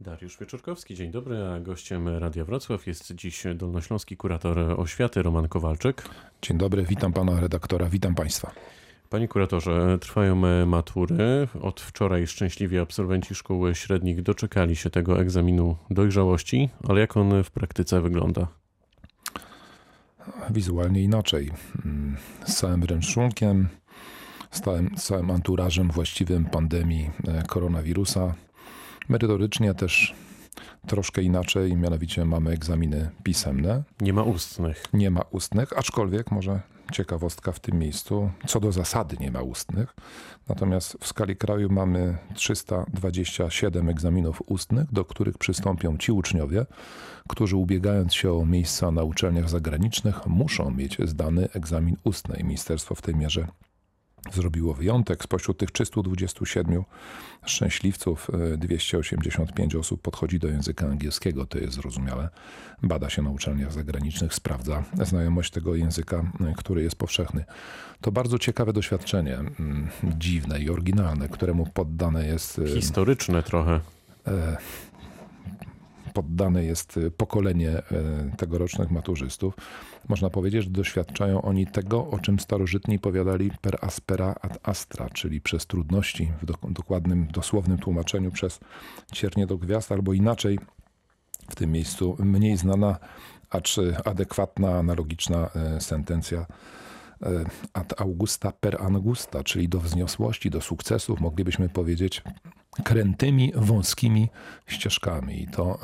Dariusz Wieczorkowski, dzień dobry, a gościem Radia Wrocław jest dziś dolnośląski kurator oświaty Roman Kowalczyk. Dzień dobry, witam pana redaktora, witam państwa. Panie kuratorze, trwają matury. Od wczoraj szczęśliwie absolwenci szkół średnich doczekali się tego egzaminu dojrzałości, ale jak on w praktyce wygląda? Wizualnie inaczej. Z całym ręczunkiem, z całym, z całym anturażem właściwym pandemii e, koronawirusa. Merytorycznie też troszkę inaczej, mianowicie mamy egzaminy pisemne. Nie ma ustnych. Nie ma ustnych, aczkolwiek może ciekawostka w tym miejscu. Co do zasady nie ma ustnych. Natomiast w skali kraju mamy 327 egzaminów ustnych, do których przystąpią ci uczniowie, którzy ubiegając się o miejsca na uczelniach zagranicznych, muszą mieć zdany egzamin ustny. I ministerstwo w tej mierze zrobiło wyjątek. Spośród tych 327 szczęśliwców 285 e, osób podchodzi do języka angielskiego, to jest zrozumiałe. Bada się na uczelniach zagranicznych, sprawdza znajomość tego języka, e, który jest powszechny. To bardzo ciekawe doświadczenie, dziwne i oryginalne, któremu poddane jest... E, Historyczne trochę poddane jest y, pokolenie y, tegorocznych maturzystów. Można powiedzieć, że doświadczają oni tego, o czym starożytni powiadali per aspera ad astra, czyli przez trudności, w dokładnym, dosłownym tłumaczeniu przez ciernie do gwiazd, albo inaczej w tym miejscu mniej znana, acz adekwatna, analogiczna y, sentencja ad augusta per angusta, czyli do wzniosłości, do sukcesów, moglibyśmy powiedzieć krętymi, wąskimi ścieżkami. I to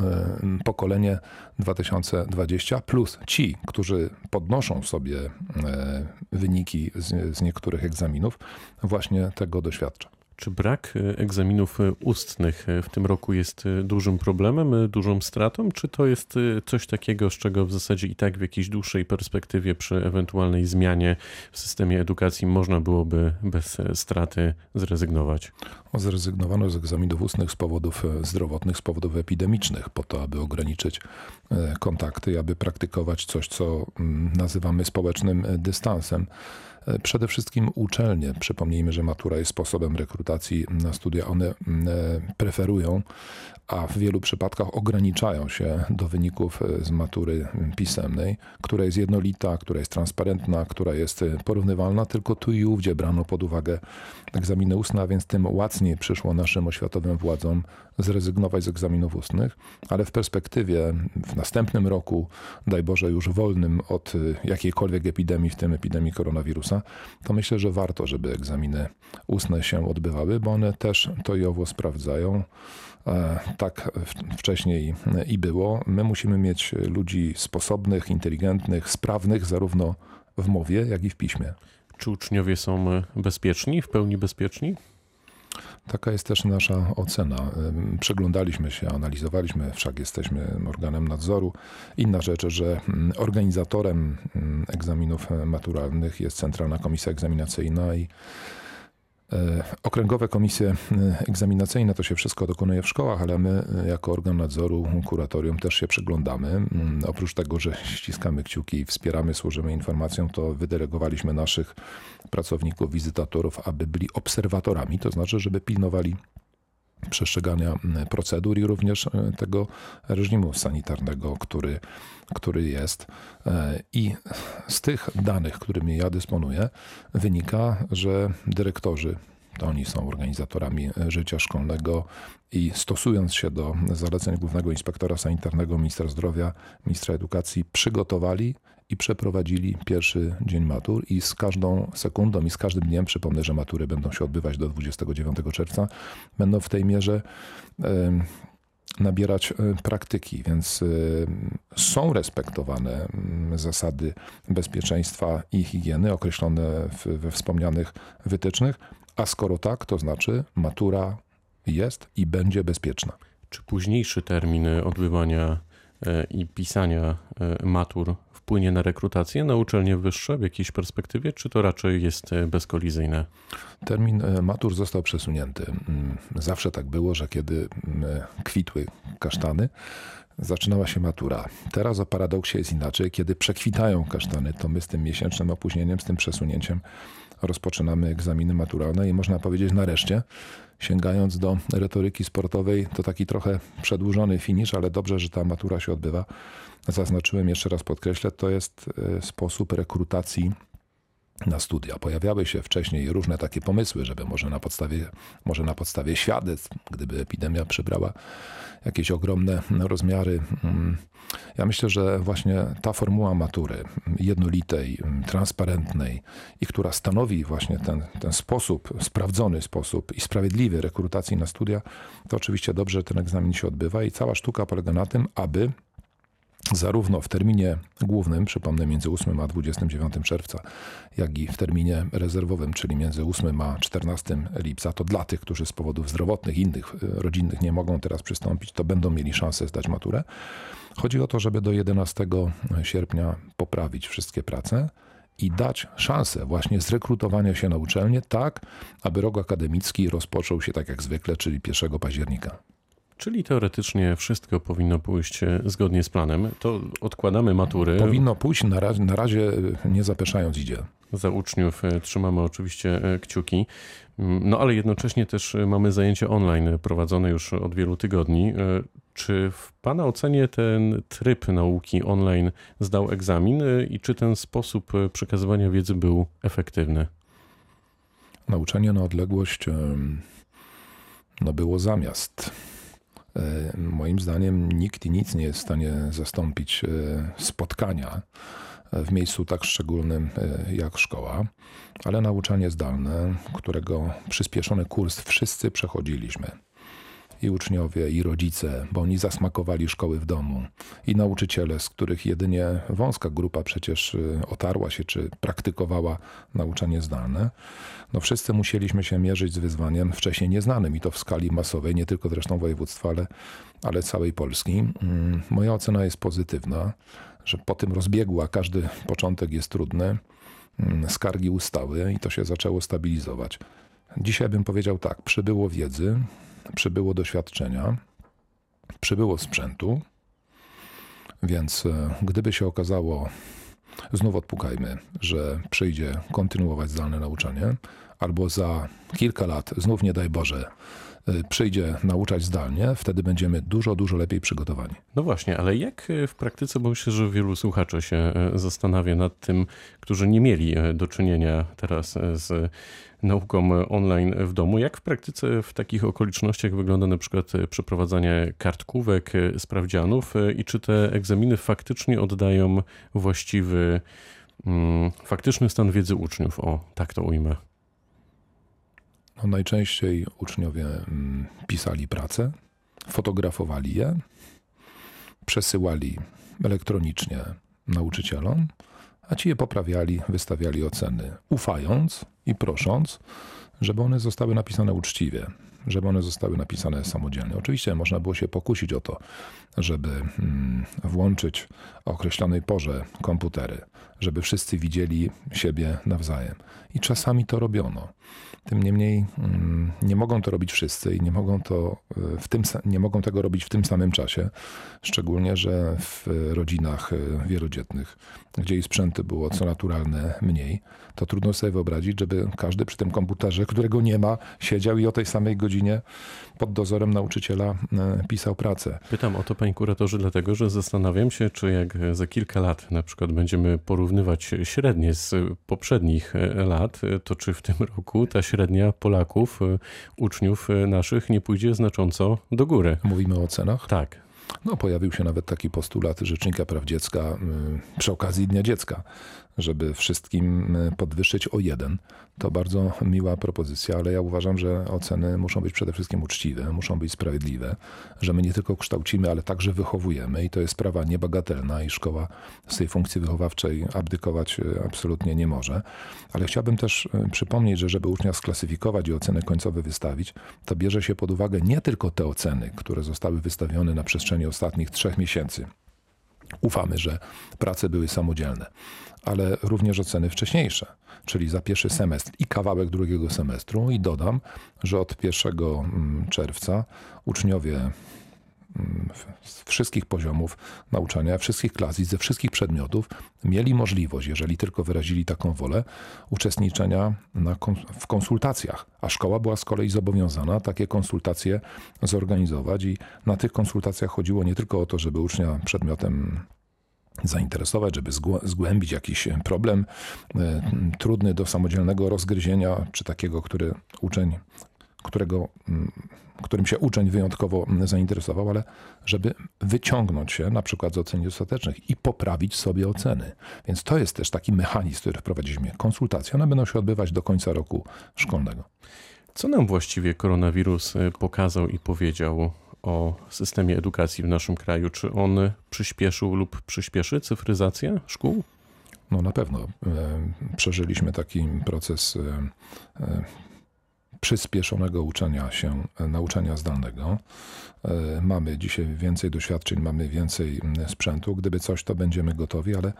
y, pokolenie 2020 plus ci, którzy podnoszą sobie y, wyniki z niektórych egzaminów, właśnie tego doświadcza. Czy brak e, egzaminów e, ustnych e, w tym roku jest dużym problemem, dużą stratą, czy to jest coś takiego, z czego w zasadzie i tak w jakiejś dłuższej perspektywie przy ewentualnej zmianie w systemie edukacji można byłoby bez straty zrezygnować? Zrezygnowano z egzaminów ustnych z powodów zdrowotnych, z powodów epidemicznych, po to, aby ograniczyć kontakty aby praktykować coś, co mm, nazywamy społecznym dystansem. Przede wszystkim uczelnie. Przypomnijmy, że matura jest sposobem rekrutacji na studia. One mm, e, preferują, a w wielu przypadkach ograniczają się do wyników e, z matury pisemnej, która jest jednolita, która jest transparentna, która jest e, porównywalna, tylko tu i ówdzie brano pod uwagę egzaminy ustne, a więc tym łacniej przyszło naszym oświatowym władzom zrezygnować z egzaminów ustnych, ale w perspektywie w następnym roku, daj Boże już wolnym od jakiejkolwiek epidemii, w tym epidemii koronawirusa, to myślę, że warto, żeby egzaminy ustne się odbywały, bo one też to i owo sprawdzają. E, tak wcześniej i było. My musimy mieć ludzi sposobnych, inteligentnych, sprawnych zarówno w mowie, jak i w piśmie. Czy uczniowie są bezpieczni, w pełni bezpieczni? Taka jest też nasza ocena. Przeglądaliśmy się, analizowaliśmy, wszak jesteśmy organem nadzoru. Inna rzecz, że organizatorem egzaminów maturalnych jest Centralna Komisja Egzaminacyjna i okręgowe komisje e, egzaminacyjne to się wszystko dokonuje w szkołach, ale my e, jako organ nadzoru, kuratorium też się przyglądamy. Mm, oprócz tego, że ściskamy kciuki i wspieramy, służymy informacjom, to wydelegowaliśmy naszych pracowników, wizytatorów, aby byli obserwatorami, to znaczy, żeby pilnowali przestrzegania procedur i również tego reżimu sanitarnego, który, który jest. I z tych danych, którymi ja dysponuję, wynika, że dyrektorzy to oni są organizatorami życia szkolnego i stosując się do zaleceń Głównego Inspektora Sanitarnego, Ministra Zdrowia, Ministra Edukacji, przygotowali i przeprowadzili pierwszy dzień matur i z każdą sekundą i z każdym dniem, przypomnę, że matury będą się odbywać do 29 czerwca, będą w tej mierze nabierać e, praktyki, więc e, są respektowane zasady bezpieczeństwa i higieny określone we wspomnianych wytycznych, a skoro tak, to znaczy matura jest i będzie bezpieczna. Czy późniejszy termin odbywania e, i pisania matur wpłynie na rekrutację na uczelnie wyższe w jakiejś perspektywie, czy to raczej jest e, bezkolizyjne? Termin e, matur został przesunięty. Mm, zawsze tak było, że kiedy mm, e, kwitły kasztany, zaczynała się matura. Teraz o paradoksie jest inaczej. Kiedy przekwitają kasztany, to my z tym miesięcznym opóźnieniem, z tym przesunięciem rozpoczynamy egzaminy maturalne i można powiedzieć nareszcie, sięgając do retoryki sportowej, to taki trochę przedłużony finisz, ale dobrze, że ta matura się odbywa. Zaznaczyłem jeszcze raz, podkreślę, to jest e, sposób rekrutacji na studia. Pojawiały się wcześniej różne takie pomysły, żeby może na podstawie, może na podstawie świadectw, gdyby epidemia przybrała jakieś ogromne rozmiary. Mm, ja myślę, że właśnie ta formuła matury jednolitej, transparentnej i która stanowi właśnie ten, ten sposób, sprawdzony sposób i sprawiedliwy rekrutacji na studia, to oczywiście dobrze, że ten egzamin się odbywa i cała sztuka polega na tym, aby zarówno w terminie głównym, przypomnę między 8 a 29 czerwca, jak i w terminie rezerwowym, czyli między 8 a 14 lipca, to dla tych, którzy z powodów zdrowotnych, innych, e, rodzinnych nie mogą teraz przystąpić, to będą mieli szansę zdać maturę. Chodzi o to, żeby do 11 sierpnia poprawić wszystkie prace i dać szansę właśnie zrekrutowania się na uczelnię tak, aby rok akademicki rozpoczął się tak jak zwykle, czyli 1 października. Czyli teoretycznie wszystko powinno pójść e, zgodnie z planem. To odkładamy matury. Powinno pójść, na razie, na razie nie zapeszając idzie. Za uczniów e, trzymamy oczywiście e, kciuki. Mm, no ale jednocześnie też mamy zajęcia online prowadzone już od wielu tygodni. Czy w Pana ocenie ten tryb nauki online zdał egzamin i czy ten sposób przekazywania wiedzy był efektywny? Nauczanie na odległość no było zamiast E, moim zdaniem nikt i nic nie jest w stanie zastąpić e, spotkania w miejscu tak szczególnym e, jak szkoła, ale nauczanie zdalne, którego przyspieszony kurs wszyscy przechodziliśmy i uczniowie, i rodzice, bo oni zasmakowali szkoły w domu, i nauczyciele, z których jedynie wąska grupa przecież y, otarła się czy praktykowała nauczanie zdalne. No wszyscy musieliśmy się mierzyć z wyzwaniem wcześniej nieznanym i to w skali masowej, nie tylko zresztą województwa, ale, ale całej Polski. Mm, moja ocena jest pozytywna, że po tym rozbiegu, a każdy początek jest trudny, mm, skargi ustały i to się zaczęło stabilizować. Dzisiaj bym powiedział tak, przybyło wiedzy, przybyło doświadczenia, przybyło sprzętu, więc e, gdyby się okazało, znów odpukajmy, że przyjdzie kontynuować zdalne nauczanie, albo za kilka lat, znów nie daj Boże, przyjdzie nauczać zdalnie, wtedy będziemy dużo, dużo lepiej przygotowani. No właśnie, ale jak e, w praktyce, bo myślę, że wielu słuchaczy się zastanawia nad tym, którzy nie mieli do czynienia teraz z nauką online w domu. Jak w praktyce w takich okolicznościach wygląda na przykład przeprowadzanie kartkówek, sprawdzianów i czy te egzaminy faktycznie oddają właściwy, mm, faktyczny stan wiedzy uczniów? O, tak to ujmę. No, najczęściej uczniowie mm, pisali pracę, fotografowali je, przesyłali elektronicznie nauczycielom a ci je poprawiali, wystawiali oceny, ufając i prosząc, żeby one zostały napisane uczciwie, żeby one zostały napisane samodzielnie. Oczywiście można było się pokusić o to, żeby mm, włączyć o określonej porze komputery, żeby wszyscy widzieli siebie nawzajem. I czasami to robiono. Tym niemniej mm, nie mogą to robić wszyscy i nie mogą, to e, w tym, nie mogą tego robić w tym samym czasie, szczególnie, że w rodzinach e, wielodzietnych, gdzie i sprzęty było co naturalne mniej, to trudno sobie wyobrazić, żeby każdy przy tym komputerze, którego nie ma, siedział i o tej samej godzinie pod dozorem nauczyciela e, pisał pracę. Pytam o to, panie kuratorze, dlatego, że zastanawiam się, czy jak za kilka lat na przykład będziemy porównywać średnie z poprzednich lat, to czy w tym roku ta średnia Polaków, uczniów naszych nie pójdzie znacząco do góry? Mówimy o cenach? Tak. No, pojawił się nawet taki postulat Rzecznika Praw Dziecka y, przy okazji Dnia Dziecka, żeby wszystkim y, podwyższyć o jeden. To bardzo miła propozycja, ale ja uważam, że oceny muszą być przede wszystkim uczciwe, muszą być sprawiedliwe, że my nie tylko kształcimy, ale także wychowujemy i to jest sprawa niebagatelna i szkoła z tej funkcji wychowawczej abdykować y, absolutnie nie może. Ale chciałbym też przypomnieć, że żeby ucznia sklasyfikować i oceny końcowe wystawić, to bierze się pod uwagę nie tylko te oceny, które zostały wystawione na przestrzeni ostatnich trzech miesięcy. Ufamy, że prace były samodzielne, ale również oceny wcześniejsze, czyli za pierwszy semestr i kawałek drugiego semestru. I dodam, że od 1 mm, czerwca uczniowie z wszystkich poziomów nauczania, wszystkich klas i ze wszystkich przedmiotów mieli możliwość, jeżeli tylko wyrazili taką wolę, uczestniczenia w konsultacjach. A szkoła była z kolei zobowiązana takie konsultacje zorganizować i na tych konsultacjach chodziło nie tylko o to, żeby ucznia przedmiotem zainteresować, żeby zgłębić jakiś problem e, trudny do samodzielnego rozgryzienia, czy takiego, który uczeń, którego, którym się uczeń wyjątkowo zainteresował, ale żeby wyciągnąć się na przykład z ocen niedostatecznych i poprawić sobie oceny. Więc to jest też taki mechanizm, który wprowadziliśmy. Konsultacje, one będą się odbywać do końca roku szkolnego. Co nam właściwie koronawirus e, pokazał i powiedział o systemie edukacji w naszym kraju. Czy on przyspieszył lub przyspieszy cyfryzację szkół? No na pewno. E, przeżyliśmy taki proces e, e, przyspieszonego uczenia się, nauczania zdalnego. Mamy dzisiaj więcej doświadczeń, mamy więcej sprzętu. Gdyby coś, to będziemy gotowi, ale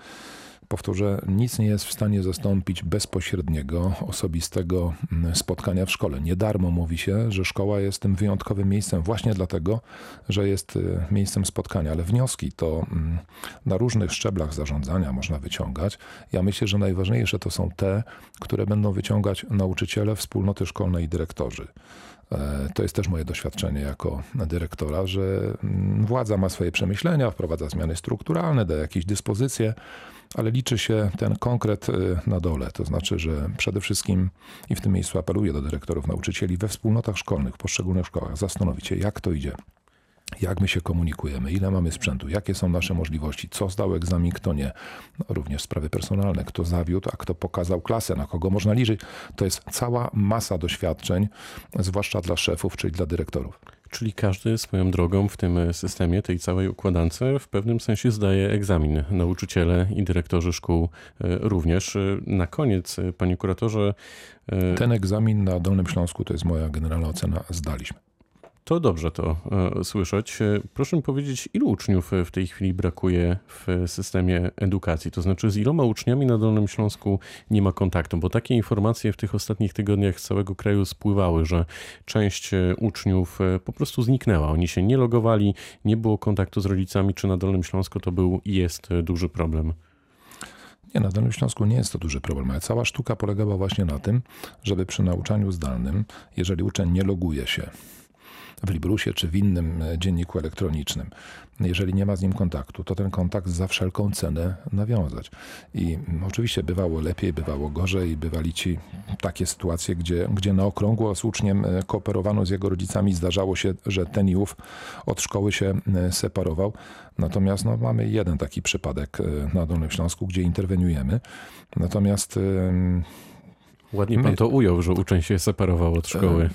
Powtórzę, nic nie jest w stanie zastąpić bezpośredniego, osobistego mm, spotkania w szkole. Nie darmo mówi się, że szkoła jest tym wyjątkowym miejscem właśnie dlatego, że jest y, miejscem spotkania, ale wnioski to mm, na różnych szczeblach zarządzania można wyciągać. Ja myślę, że najważniejsze to są te, które będą wyciągać nauczyciele, wspólnoty szkolne i dyrektorzy. E, to jest też moje doświadczenie jako dyrektora, że mm, władza ma swoje przemyślenia, wprowadza zmiany strukturalne, daje jakieś dyspozycje, ale liczy się ten konkret y, na dole. To znaczy, że przede wszystkim i w tym miejscu apeluję do dyrektorów, nauczycieli we wspólnotach szkolnych, w poszczególnych szkołach, zastanowić się, jak to idzie. Jak my się komunikujemy, ile mamy sprzętu, jakie są nasze możliwości, co zdał egzamin, kto nie. No, również sprawy personalne, kto zawiódł, a kto pokazał klasę, na kogo można liczyć. To jest cała masa doświadczeń, zwłaszcza dla szefów, czyli dla dyrektorów. Czyli każdy swoją drogą w tym systemie, tej całej układance, w pewnym sensie zdaje egzamin. Nauczyciele i dyrektorzy szkół e, również. E, na koniec, e, panie kuratorze. Ten egzamin na Dolnym Śląsku to jest moja generalna ocena. Zdaliśmy. To dobrze to e, słyszeć. E, proszę mi powiedzieć, ilu uczniów w tej chwili brakuje w systemie edukacji? To znaczy, z iloma uczniami na Dolnym Śląsku nie ma kontaktu? Bo takie informacje w tych ostatnich tygodniach z całego kraju spływały, że część e, uczniów po prostu zniknęła. Oni się nie logowali, nie było kontaktu z rodzicami. Czy na Dolnym Śląsku to był i jest duży problem? Nie, na Dolnym Śląsku nie jest to duży problem, ale cała sztuka polegała właśnie na tym, żeby przy nauczaniu zdalnym, jeżeli uczeń nie loguje się, w Librusie czy w innym e, dzienniku elektronicznym. Jeżeli nie ma z nim kontaktu, to ten kontakt za wszelką cenę nawiązać. I oczywiście bywało lepiej, bywało gorzej, bywali ci takie sytuacje, gdzie, gdzie na okrągło z uczniem e, kooperowano z jego rodzicami. Zdarzało się, że ten i ów od szkoły się e, separował. Natomiast no, mamy jeden taki przypadek na Dolnym Śląsku, gdzie interweniujemy. Natomiast Ładnie pan to ujął, że uczeń się separował od szkoły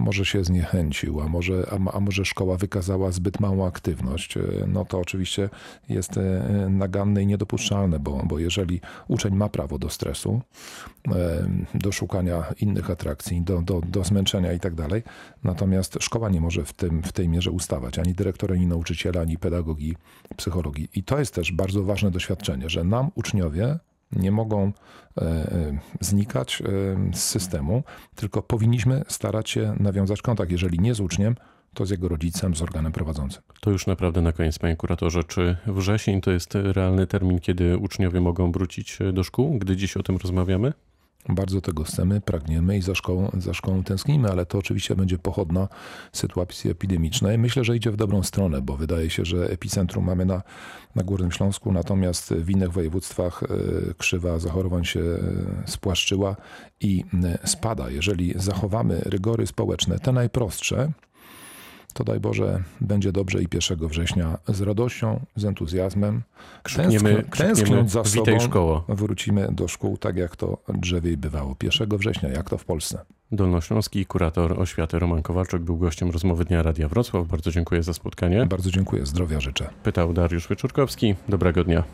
może się zniechęcił, a może, a, a, może szkoła wykazała zbyt małą aktywność, e, no to oczywiście jest e, naganne i niedopuszczalne, bo, bo jeżeli uczeń ma prawo do stresu, e, do szukania innych atrakcji, do, do, do zmęczenia i tak dalej, natomiast szkoła nie może w, tym, w tej mierze ustawać, ani dyrektor, ani nauczyciele, ani pedagogi, psychologii. I to jest też bardzo ważne doświadczenie, że nam uczniowie nie mogą e, e, znikać e, z systemu, tylko powinniśmy starać się nawiązać kontakt, jeżeli nie z uczniem, to z jego rodzicem, z organem prowadzącym. To już naprawdę na koniec, panie kuratorze. Czy wrzesień to jest realny termin, kiedy uczniowie mogą wrócić do szkół, gdy dziś o tym rozmawiamy? Bardzo tego chcemy, pragniemy i za szkołą, za szkołą tęsknimy, ale to oczywiście będzie pochodna sytuacji epidemicznej. Myślę, że idzie w dobrą stronę, bo wydaje się, że epicentrum mamy na, na Górnym Śląsku, natomiast w innych województwach e, krzywa zachorowań się e, spłaszczyła i e, spada. Jeżeli zachowamy rygory społeczne, te najprostsze, to daj Boże, będzie dobrze i 1 września z radością, z entuzjazmem. Krzykniemy, tęskniąc za sobą, szkoło. wrócimy do szkół tak jak to drzewiej bywało 1 września, jak to w Polsce. Dolnośląski kurator oświaty Roman Kowalczyk był gościem rozmowy Dnia Radia Wrocław. Bardzo dziękuję za spotkanie. Bardzo dziękuję, zdrowia życzę. Pytał Dariusz Wyczurkowski. Dobrego dnia.